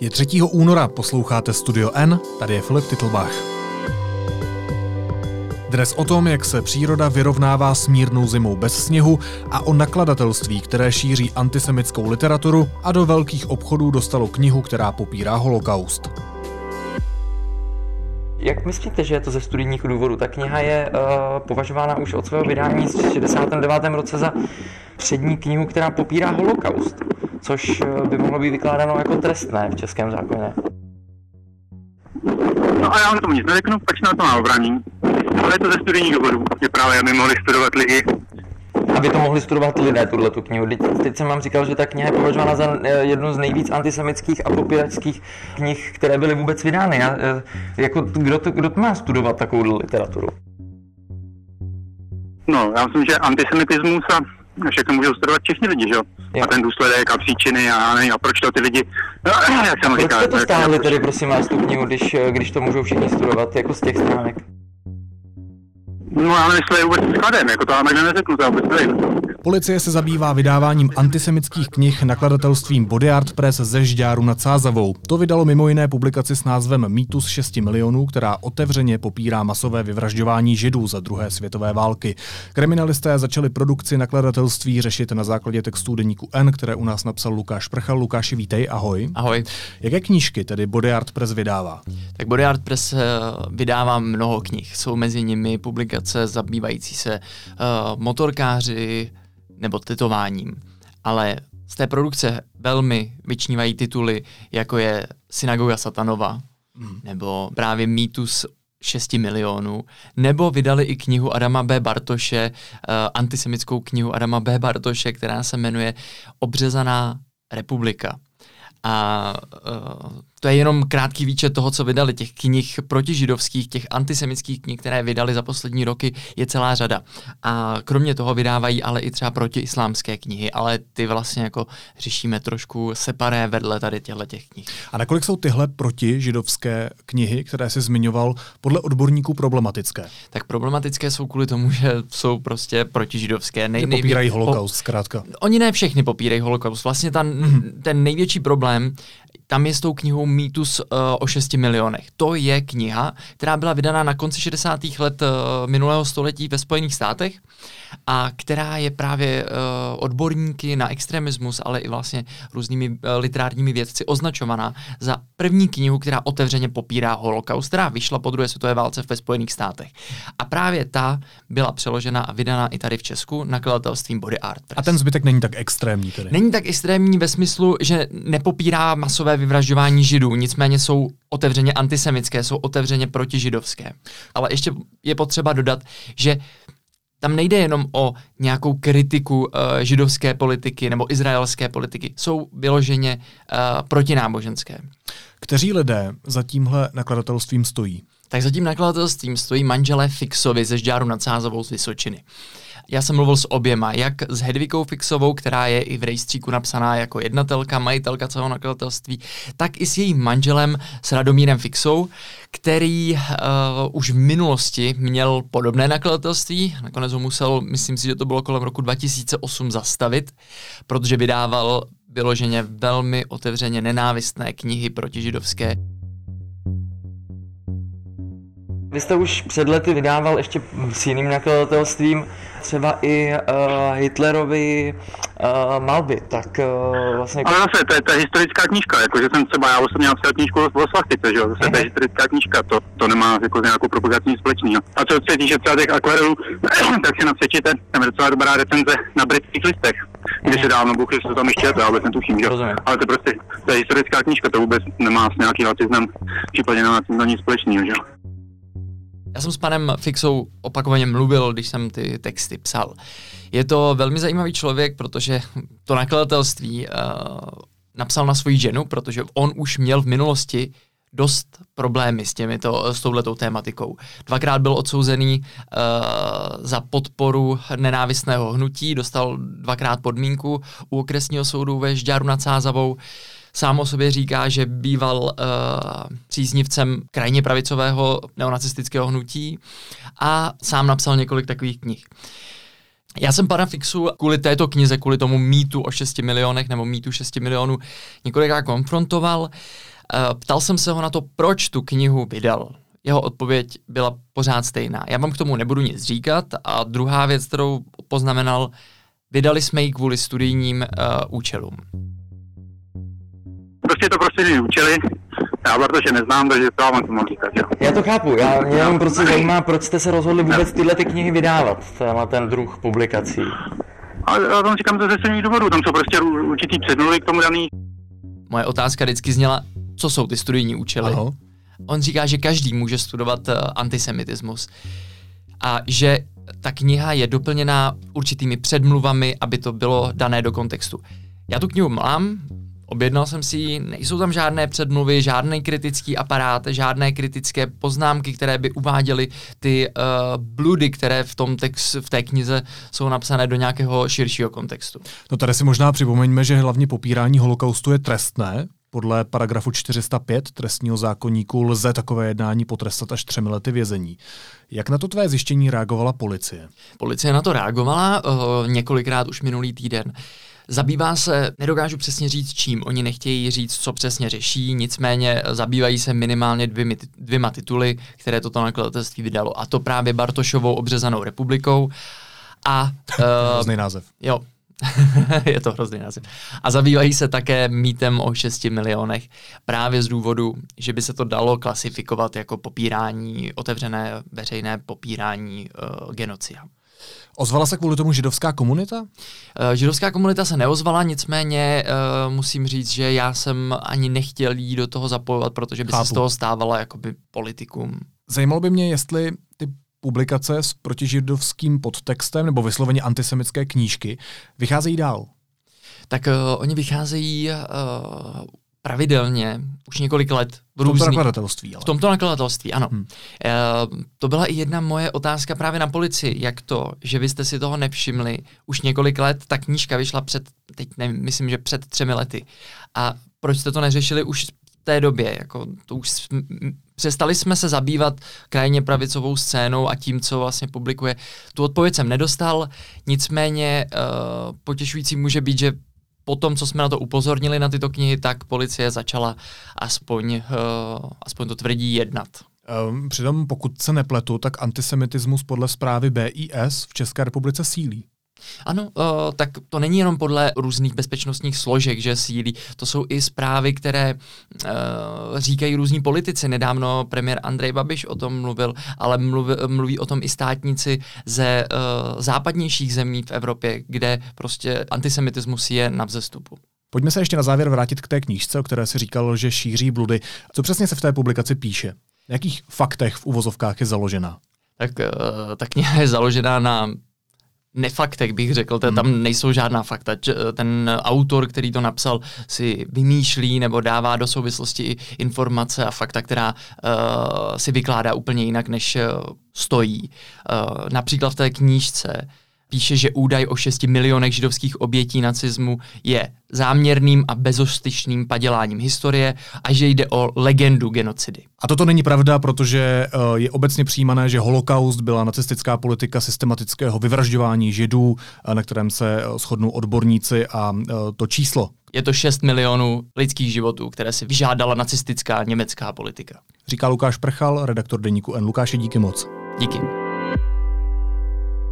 Je 3. února, posloucháte Studio N, tady je Filip Titlbach. Dnes o tom, jak se příroda vyrovnává s mírnou zimou bez sněhu a o nakladatelství, které šíří antisemitskou literaturu a do velkých obchodů dostalo knihu, která popírá holokaust. Jak myslíte, že je to ze studijních důvodů? Ta kniha je uh, považována už od svého vydání v 69. roce za přední knihu, která popírá holokaust, což eh, by mohlo být vykládáno jako trestné v českém zákoně. No a já vám tomu nic neřeknu, pač na to má obraní. Ale je to ze studijních důvodů, že právě aby mohli studovat lidi aby to mohli studovat lidé, tuhle tu knihu. Teď, teď jsem vám říkal, že ta kniha je považována za eh, jednu z nejvíc antisemických a popíračských knih, které byly vůbec vydány. Já, eh, jako, kdo, to, kdo to má studovat takovou literaturu? No, já myslím, že antisemitismus a všechno můžou studovat všichni lidi, že jo? A ten důsledek a příčiny a nevím, a proč to ty lidi, no, jak jsem proč říkal. jste to stáhli tedy, prosím vás, tu knihu, když, eh, když to můžou všichni studovat, jako z těch stránek? No já nevím, jestli je vůbec skladem, jako to já neřeknu, to já vůbec nevím. Policie se zabývá vydáváním antisemických knih nakladatelstvím Body Art Press ze Žďáru nad Sázavou. To vydalo mimo jiné publikaci s názvem Mýtus 6 milionů, která otevřeně popírá masové vyvražďování židů za druhé světové války. Kriminalisté začali produkci nakladatelství řešit na základě textů deníku N, které u nás napsal Lukáš Prchal. Lukáši, vítej, ahoj. Ahoj. Jaké knížky tedy Body Art Press vydává? Tak Body Art Press eh, vydává mnoho knih. Jsou mezi nimi publikace zabývající se uh, motorkáři, nebo tetováním. Ale z té produkce velmi vyčnívají tituly, jako je Synagoga Satanova, mm. nebo právě Mýtus 6 milionů, nebo vydali i knihu Adama B. Bartoše, uh, antisemickou knihu Adama B. Bartoše, která se jmenuje Obřezaná republika. A uh, to je jenom krátký výčet toho, co vydali. Těch knih protižidovských, těch antisemických knih, které vydali za poslední roky, je celá řada. A kromě toho vydávají ale i třeba protiislámské knihy, ale ty vlastně jako řešíme trošku separé vedle tady těchto těch knih. A nakolik jsou tyhle protižidovské knihy, které jsi zmiňoval, podle odborníků problematické? Tak problematické jsou kvůli tomu, že jsou prostě protižidovské. Nej, popírají holokaust, zkrátka. Oni ne všechny popírají holokaust. Vlastně ta, mm-hmm. ten největší problém tam je s tou knihou Mýtus uh, o 6 milionech. To je kniha, která byla vydána na konci 60. let uh, minulého století ve Spojených státech a která je právě uh, odborníky na extremismus, ale i vlastně různými uh, literárními vědci označovaná za první knihu, která otevřeně popírá holokaust, která vyšla po druhé světové válce ve Spojených státech. A právě ta byla přeložena a vydána i tady v Česku nakladatelstvím Body Art Press. A ten zbytek není tak extrémní tedy? Není tak extrémní ve smyslu, že nepopírá masové vyvražďování židů, nicméně jsou otevřeně antisemické, jsou otevřeně protižidovské. Ale ještě je potřeba dodat, že tam nejde jenom o nějakou kritiku uh, židovské politiky nebo izraelské politiky, jsou vyloženě uh, protináboženské. Kteří lidé za tímhle nakladatelstvím stojí? Tak za tím nakladatelstvím stojí manželé Fixovi ze Žďáru nad Sázovou z Vysočiny. Já jsem mluvil s oběma, jak s Hedvikou Fixovou, která je i v rejstříku napsaná jako jednatelka, majitelka celého nakladatelství, tak i s jejím manželem, s Radomírem Fixou, který uh, už v minulosti měl podobné nakladatelství. Nakonec ho musel, myslím si, že to bylo kolem roku 2008 zastavit, protože vydával vyloženě velmi otevřeně nenávistné knihy protižidovské. Vy jste už před lety vydával ještě s jiným nakladatelstvím třeba i uh, Hitlerovi uh, malby, tak uh, vlastně... Ale zase, to je, je historická knížka, jakože jsem třeba, já osobně napsal knížku o Slachtice, že jo, zase to je historická knížka, to, to nemá jako nějakou propagaci společného. A co se týče třeba těch akvarelů, tak si napřečíte, tam je docela dobrá recenze na britských listech, kde se dávno Bůh to tam ještě je, to já vůbec netuším, že? Ale to prostě, to je historická knížka, to vůbec nemá s nějaký nacizmem, případně nemá s nic společného, že jo. Já jsem s panem Fixou opakovaně mluvil, když jsem ty texty psal. Je to velmi zajímavý člověk, protože to nakladatelství uh, napsal na svoji ženu, protože on už měl v minulosti dost problémy s, těmito, s touhletou tématikou. Dvakrát byl odsouzený uh, za podporu nenávistného hnutí, dostal dvakrát podmínku u okresního soudu ve Žďáru nad Sázavou. Uh, Sám o sobě říká, že býval uh, příznivcem krajně pravicového neonacistického hnutí a sám napsal několik takových knih. Já jsem pana Fixu kvůli této knize, kvůli tomu mýtu o 6 milionech nebo mýtu 6 milionů několikrát konfrontoval ptal jsem se ho na to, proč tu knihu vydal. Jeho odpověď byla pořád stejná. Já vám k tomu nebudu nic říkat. A druhá věc, kterou poznamenal, vydali jsme ji kvůli studijním uh, účelům. Prostě to prostě jiný účely. Já protože neznám, takže to vám to mohu říkat, jo. Já to chápu, já mě jenom prostě zajímá, proč jste se rozhodli vůbec tyhle ty knihy vydávat, tenhle ten druh publikací. A já tam říkám to ze stejných důvodů, tam jsou prostě určitý předmluvy k tomu daný. Moje otázka vždycky zněla, co jsou ty studijní účely. Aho. On říká, že každý může studovat uh, antisemitismus a že ta kniha je doplněná určitými předmluvami, aby to bylo dané do kontextu. Já tu knihu mám, Objednal jsem si ji, nejsou tam žádné předmluvy, žádný kritický aparát, žádné kritické poznámky, které by uváděly ty uh, bludy, které v, tom text, v té knize jsou napsané do nějakého širšího kontextu. No tady si možná připomeňme, že hlavně popírání holokaustu je trestné, podle paragrafu 405 trestního zákonníku lze takové jednání potrestat až třemi lety vězení. Jak na to tvé zjištění reagovala policie? Policie na to reagovala uh, několikrát už minulý týden. Uh, Zabývá se, nedokážu přesně říct čím, oni nechtějí říct, co přesně řeší, nicméně zabývají se minimálně dvěmi, dvěma tituly, které toto nakladatelství vydalo. A to právě Bartošovou obřezanou republikou a... Uh, Hrozný název. Jo, je to hrozný název. A zabývají se také mýtem o 6 milionech právě z důvodu, že by se to dalo klasifikovat jako popírání, otevřené veřejné popírání uh, genocida. Ozvala se kvůli tomu židovská komunita? Uh, židovská komunita se neozvala, nicméně uh, musím říct, že já jsem ani nechtěl jí do toho zapojovat, protože by Chápu. se z toho stávala jakoby politikum. Zajímalo by mě, jestli ty publikace s protižidovským podtextem nebo vysloveně antisemické knížky vycházejí dál. Tak uh, oni vycházejí uh, pravidelně už několik let v, v tomto nakladatelství. Ale. V tomto nakladatelství, ano. Hmm. E, to byla i jedna moje otázka právě na policii, jak to, že vy jste si toho nevšimli už několik let, ta knížka vyšla před, teď nevím, myslím, že před třemi lety. A proč jste to neřešili už v té době? Jako, to už přestali jsme se zabývat krajně pravicovou scénou a tím, co vlastně publikuje. Tu odpověď jsem nedostal, nicméně uh, potěšující může být, že po tom, co jsme na to upozornili na tyto knihy, tak policie začala aspoň, uh, aspoň to tvrdí jednat. Um, přitom, pokud se nepletu, tak antisemitismus podle zprávy BIS v České republice sílí. Ano, uh, tak to není jenom podle různých bezpečnostních složek, že sílí. To jsou i zprávy, které uh, říkají různí politici. Nedávno premiér Andrej Babiš o tom mluvil, ale mluví, mluví o tom i státníci ze uh, západnějších zemí v Evropě, kde prostě antisemitismus je na vzestupu. Pojďme se ještě na závěr vrátit k té knížce, o které se říkalo, že šíří bludy. Co přesně se v té publikaci píše? Na jakých faktech v uvozovkách je založena? Tak ta kniha je založena na nefaktech, bych řekl, hmm. tam nejsou žádná fakta. Ten autor, který to napsal, si vymýšlí nebo dává do souvislosti informace a fakta, která uh, si vykládá úplně jinak, než uh, stojí. Uh, například v té knížce píše, že údaj o 6 milionech židovských obětí nacismu je záměrným a bezostyšným paděláním historie a že jde o legendu genocidy. A toto není pravda, protože eh, je obecně přijímané, že holokaust byla nacistická politika systematického vyvražďování židů, eh, na kterém se eh, shodnou odborníci a to číslo. Je to 6 milionů lidských životů, které si vyžádala nacistická německá politika. Říká Lukáš Prchal, redaktor deníku N. Lukáše, díky moc. Díky.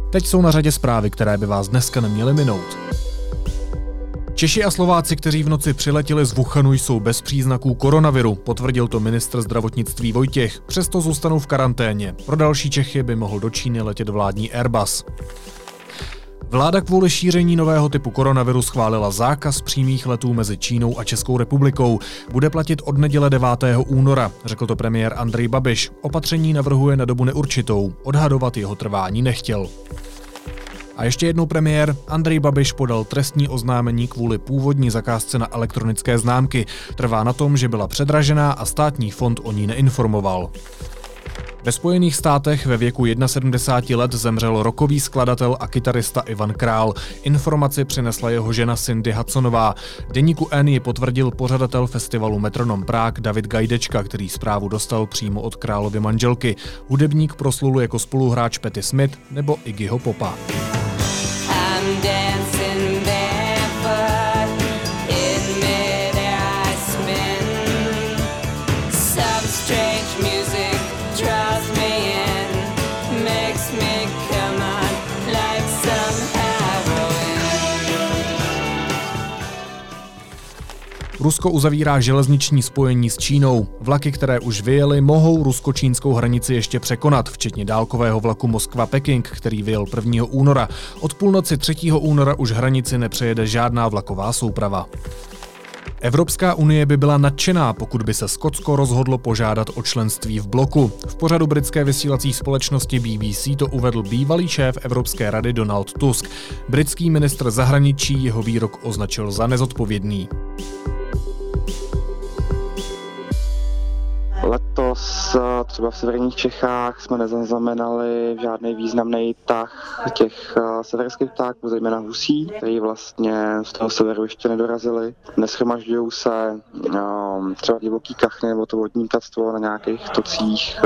Teď jsou na řadě zprávy, které by vás dneska neměly minout. Češi a Slováci, kteří v noci přiletěli z Wuhanu, jsou bez příznaků koronaviru, potvrdil to ministr zdravotnictví Vojtěch. Přesto zůstanou v karanténě. Pro další Čechy by mohl do Číny letět vládní Airbus. Vláda kvůli šíření nového typu koronaviru schválila zákaz přímých letů mezi Čínou a Českou republikou. Bude platit od neděle 9. února, řekl to premiér Andrej Babiš. Opatření navrhuje na dobu neurčitou. Odhadovat jeho trvání nechtěl. A ještě jednou premiér Andrej Babiš podal trestní oznámení kvůli původní zakázce na elektronické známky. Trvá na tom, že byla předražená a státní fond o ní neinformoval. Ve Spojených státech ve věku 71 let zemřel rokový skladatel a kytarista Ivan Král. Informaci přinesla jeho žena Cindy Hudsonová. Deníku N je potvrdil pořadatel festivalu Metronom Prague David Gajdečka, který zprávu dostal přímo od královy manželky. Hudebník proslul jako spoluhráč Petty Smith nebo Iggyho Popa. Rusko uzavírá železniční spojení s Čínou. Vlaky, které už vyjeli, mohou rusko-čínskou hranici ještě překonat, včetně dálkového vlaku Moskva-Peking, který vyjel 1. února. Od půlnoci 3. února už hranici nepřejede žádná vlaková souprava. Evropská unie by byla nadšená, pokud by se Skotsko rozhodlo požádat o členství v bloku. V pořadu britské vysílací společnosti BBC to uvedl bývalý šéf Evropské rady Donald Tusk. Britský ministr zahraničí jeho výrok označil za nezodpovědný. Letos eh, třeba v severních Čechách jsme nezaznamenali žádný významný tah těch eh, severských ptáků, zejména husí, který vlastně z toho severu ještě nedorazili. Neschromažďují se um, třeba divoký kachny nebo to vodní ptactvo na nějakých tocích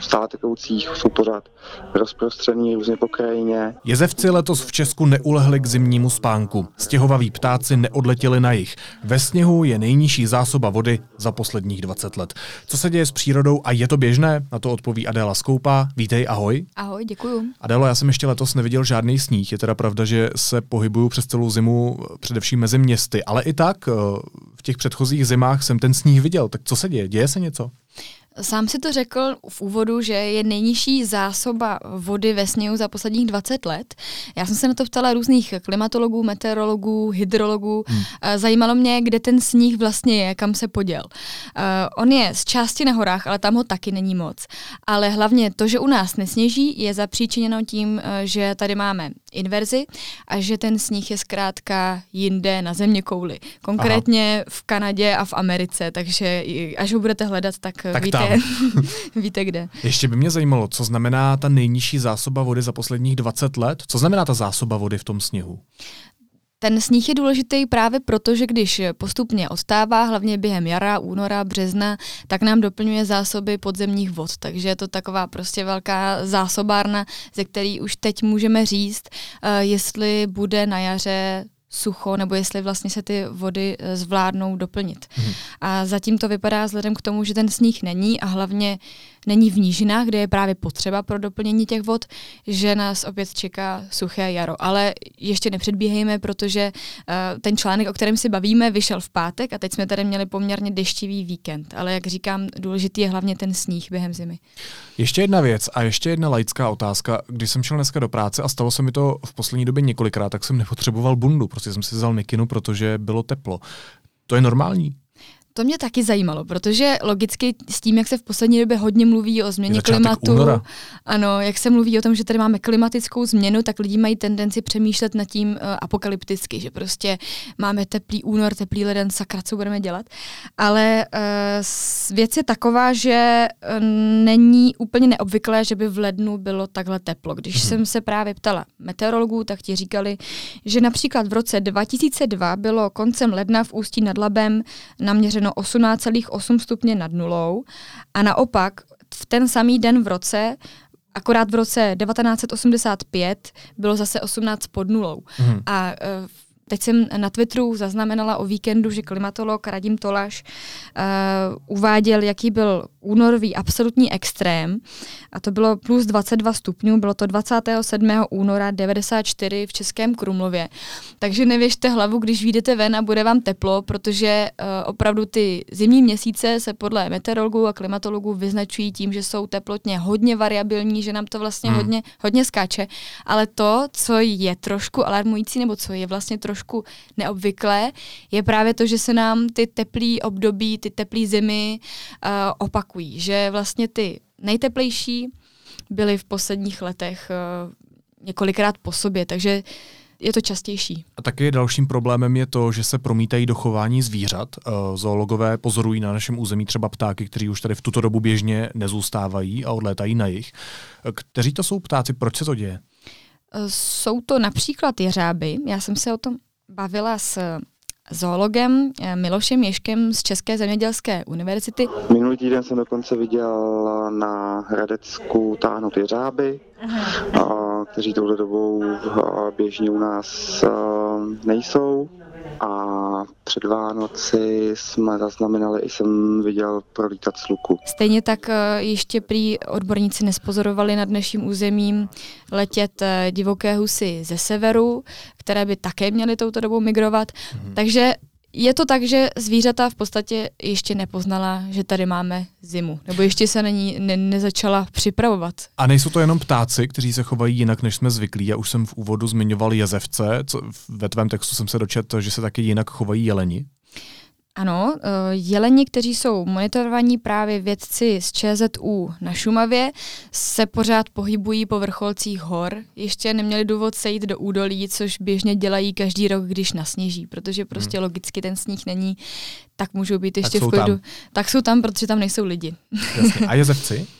stále tekoucích, jsou pořád rozprostřený různě po krajině. Jezevci letos v Česku neulehli k zimnímu spánku. Stěhovaví ptáci neodletěli na jich. Ve sněhu je nejnižší zásoba vody za posledních 20 let. Co se děje s přírodou a je to běžné? Na to odpoví Adéla Skoupa. Vítej, ahoj. Ahoj, děkuju. Adélo, já jsem ještě letos neviděl žádný sníh. Je teda pravda, že se pohybuju přes celou zimu především mezi městy, ale i tak eh, v těch předchozích zimách jsem ten sníh viděl. Tak co se děje? Děje se něco? Sám si to řekl v úvodu, že je nejnižší zásoba vody ve sněhu za posledních 20 let. Já jsem se na to ptala různých klimatologů, meteorologů, hydrologů. Hmm. Zajímalo mě, kde ten sníh vlastně je, kam se poděl. On je z části na horách, ale tam ho taky není moc. Ale hlavně to, že u nás nesněží, je zapříčiněno tím, že tady máme inverzi a že ten sníh je zkrátka jinde na země kouli. Konkrétně Aha. v Kanadě a v Americe, takže až ho budete hledat, tak, tak víte, víte kde. Ještě by mě zajímalo, co znamená ta nejnižší zásoba vody za posledních 20 let? Co znamená ta zásoba vody v tom sněhu? Ten sníh je důležitý právě proto, že když postupně odtává, hlavně během jara, února, března, tak nám doplňuje zásoby podzemních vod. Takže je to taková prostě velká zásobárna, ze který už teď můžeme říct, uh, jestli bude na jaře sucho, nebo jestli vlastně se ty vody eh, zvládnou doplnit. Hmm. A zatím to vypadá vzhledem k tomu, že ten sníh není a hlavně není v nížinách, kde je právě potřeba pro doplnění těch vod, že nás opět čeká suché jaro. Ale ještě nepředbíhejme, protože uh, ten článek, o kterém si bavíme, vyšel v pátek a teď jsme tady měli poměrně deštivý víkend. Ale jak říkám, důležitý je hlavně ten sníh během zimy. Ještě jedna věc a ještě jedna laická otázka. Když jsem šel dneska do práce a stalo se mi to v poslední době několikrát, tak jsem nepotřeboval bundu, prostě jsem si vzal mikinu, protože bylo teplo. To je normální? To mě taky zajímalo, protože logicky s tím, jak se v poslední době hodně mluví o změně klimatu, února. ano, jak se mluví o tom, že tady máme klimatickou změnu, tak lidi mají tendenci přemýšlet nad tím uh, apokalypticky, že prostě máme teplý únor, teplý leden, sakra, co budeme dělat. Ale uh, věc je taková, že uh, není úplně neobvyklé, že by v lednu bylo takhle teplo. Když hmm. jsem se právě ptala meteorologů, tak ti říkali, že například v roce 2002 bylo koncem ledna v Ústí nad Labem naměřeno měřeno 18,8 stupně nad nulou a naopak v ten samý den v roce akorát v roce 1985 bylo zase 18 pod nulou. Mm. A uh, Teď jsem na Twitteru zaznamenala o víkendu, že klimatolog Radim Tolaš uh, uváděl, jaký byl únorový absolutní extrém a to bylo plus 22 stupňů, bylo to 27. února 94 v Českém Krumlově. Takže nevěžte hlavu, když vyjdete ven a bude vám teplo, protože uh, opravdu ty zimní měsíce se podle meteorologů a klimatologů vyznačují tím, že jsou teplotně hodně variabilní, že nám to vlastně hmm. hodně, hodně skáče, ale to, co je trošku alarmující nebo co je vlastně trošku trošku neobvyklé, je právě to, že se nám ty teplý období, ty teplý zimy uh, opakují. Že vlastně ty nejteplejší byly v posledních letech uh, několikrát po sobě, takže je to častější. A taky dalším problémem je to, že se promítají do chování zvířat. Eh, zoologové pozorují na našem území třeba ptáky, kteří už tady v tuto dobu běžně nezůstávají a odlétají na jich. Kteří to jsou ptáci? Proč se to děje? Jsou to například jeřáby. Já jsem se o tom bavila s zoologem eh, Milošem Ješkem z České zemědělské univerzity. Minulý týden jsem dokonce viděl na Hradecku táhnout jeřáby, a, kteří touto dobou běžně u nás nejsou a před Vánoci jsme zaznamenali, i jsem viděl prolítat sluku. Stejně tak eh, ještě prý odborníci nespozorovali nad dnešním územím letět eh, divoké husy ze severu, které by také měly touto dobou migrovat. Mhm. Takže Je to tak, že zvířata v podstatě ještě nepoznala, že tady máme zimu, nebo ještě se na ní ne, nezačala připravovat. A nejsou to jenom ptáci, kteří se chovají jinak, než jsme zvyklí. Já už jsem v úvodu zmiňoval jezevce, co ve tvém textu jsem se dočetl, že se taky jinak chovají jeleni. Ano, eh, jeleni, kteří jsou monitorovaní právě vědci z ČZU na Šumavě, se pořád pohybují po vrcholcích hor. Ještě neměli důvod sejít do údolí, což běžně dělají každý rok, když nasněží, protože prostě hmm. logicky ten sníh není, tak můžou být ještě v klidu. Tam. Tak jsou tam, protože tam nejsou lidi. Jasně. A jezevci?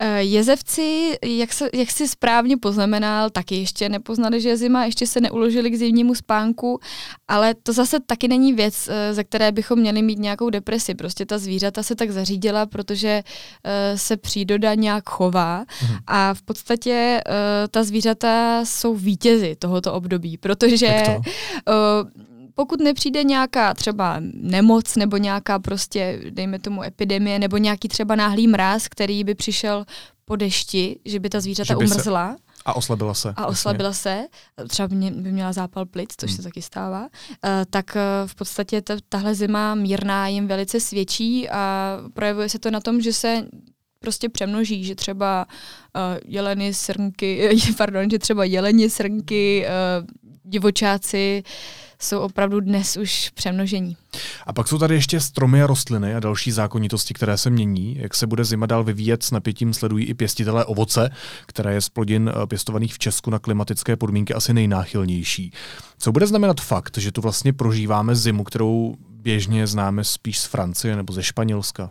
Eh, jezevci, jak, se, jak si správně poznamenal, taky ještě nepoznali, že je zima, ještě se neuložili k zimnímu spánku, ale to zase taky není věc, eh, ze které bychom měli mít nějakou depresi. Prostě ta zvířata se tak zařídila, protože uh, se příroda nějak chová mhm. a v podstatě ta zvířata jsou vítězi tohoto období, protože pokud nepřijde nějaká třeba nemoc nebo nějaká prostě, dejme tomu epidemie, nebo nějaký třeba náhlý mráz, který by přišel po dešti, že by ta zvířata by umrzla. Se... A oslabila se. A oslabila jasně. se, třeba by měla zápal plic, což hmm. se taky stává, uh, tak uh, v podstatě ta, tahle zima mírná jim velice svědčí a projevuje se to na tom, že se prostě přemnoží, že třeba uh, jeleny, srnky, pardon, že třeba jeleni, srnky, uh, divočáci, uh, jsou opravdu dnes už přemnožení. A pak jsou tady ještě stromy a rostliny a další zákonitosti, které se mění. Jak se bude zima dál vyvíjet, s napětím sledují i pěstitelé ovoce, které je z plodin eh, pěstovaných v Česku na klimatické podmínky asi nejnáchylnější. Co bude znamenat fakt, že tu vlastně prožíváme zimu, kterou běžně známe spíš z Francie nebo ze Španělska?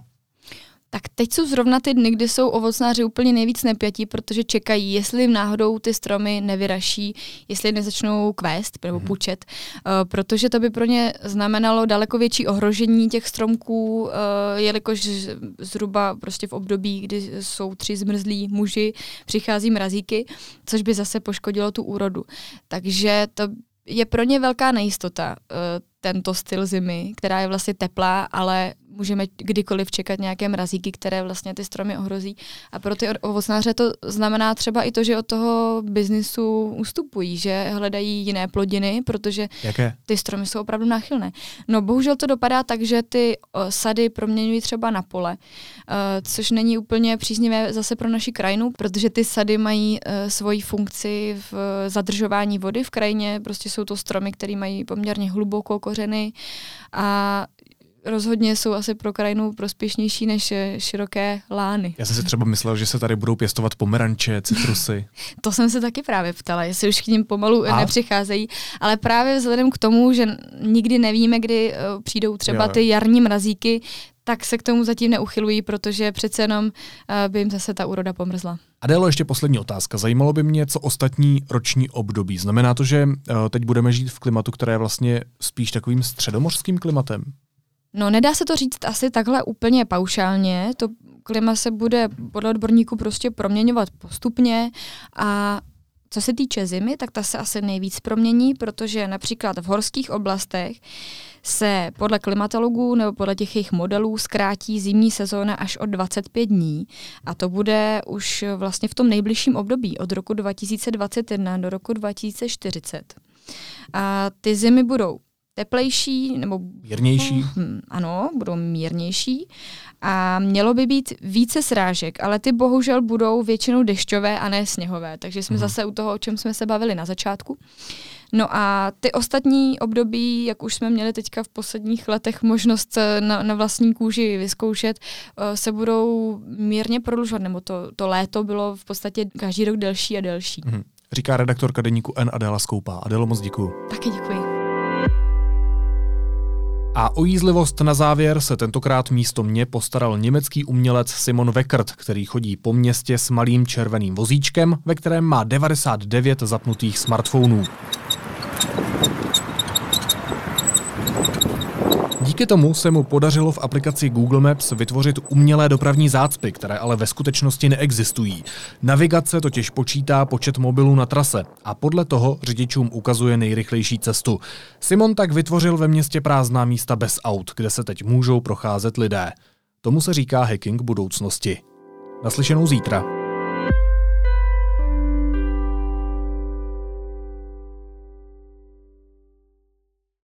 Tak teď jsou zrovna ty dny, kdy jsou ovocnáři úplně nejvíc nepětí, protože čekají, jestli jim náhodou ty stromy nevyraší, jestli nezačnou kvést nebo mhm. pučet, uh, protože to by pro ně znamenalo daleko větší ohrožení těch stromků, uh, jelikož zhruba prostě v období, kdy jsou tři zmrzlí muži, přichází mrazíky, což by zase poškodilo tu úrodu. Takže to je pro ně velká nejistota, uh, tento styl zimy, která je vlastně teplá, ale můžeme kdykoliv čekat nějaké mrazíky, které vlastně ty stromy ohrozí. A pro ty ovocnáře to znamená třeba i to, že od toho biznisu ustupují, že hledají jiné plodiny, protože Jaké? ty stromy jsou opravdu náchylné. No bohužel to dopadá tak, že ty sady proměňují třeba na pole, což není úplně příznivé zase pro naši krajinu, protože ty sady mají e, svoji funkci v zadržování vody v krajině, prostě jsou to stromy, které mají poměrně hlubokou kořeny a rozhodně jsou asi pro krajinu prospěšnější než eh, široké lány. Já jsem si třeba myslel, že se tady budou pěstovat pomeranče, citrusy. to jsem se taky právě ptala, jestli už k ním pomalu A? nepřicházejí, ale právě vzhledem k tomu, že nikdy nevíme, kdy uh, přijdou třeba ty jarní mrazíky, tak se k tomu zatím neuchylují, protože přece jenom by jim zase ta úroda pomrzla. Adélo, ještě poslední otázka. Zajímalo by mě, co ostatní roční období. Znamená to, že teď budeme žít v klimatu, které je vlastně spíš takovým středomořským klimatem? No, nedá se to říct asi takhle úplně paušálně. To klima se bude podle odborníků prostě proměňovat postupně a co se týče zimy, tak ta se asi nejvíc promění, protože například v horských oblastech se podle klimatologů nebo podle těch jejich modelů zkrátí zimní sezóna až o 25 dní a to bude už vlastně v tom nejbližším období od roku 2021 do roku 2040. A ty zimy budou teplejší nebo mírnější. Hm, ano, budou mírnější a mělo by být více srážek, ale ty bohužel budou většinou dešťové a ne sněhové, takže jsme hmm. zase u toho, o čem jsme se bavili na začátku. No a ty ostatní období, jak už jsme měli teďka v posledních letech možnost na, na vlastní kůži vyzkoušet, eh, se budou mírně prodlužovat, nebo to, to léto bylo v podstatě každý rok delší a delší. Hmm. Říká redaktorka deníku N Adela Skoupá. Adelo, moc děkuju. Taky děkuji. A o jízlivost na závěr se tentokrát místo mě postaral německý umělec Simon Weckert, který chodí po městě s malým červeným vozíčkem, ve kterém má 99 zapnutých smartphonů. Díky tomu se mu podařilo v aplikaci Google Maps vytvořit umělé dopravní zácpy, které ale ve skutečnosti neexistují. Navigace totiž počítá počet mobilů na trase a podle toho řidičům ukazuje nejrychlejší cestu. Simon tak vytvořil ve městě prázdná místa bez aut, kde se teď můžou procházet lidé. Tomu se říká hacking budoucnosti. Naslyšenou zítra.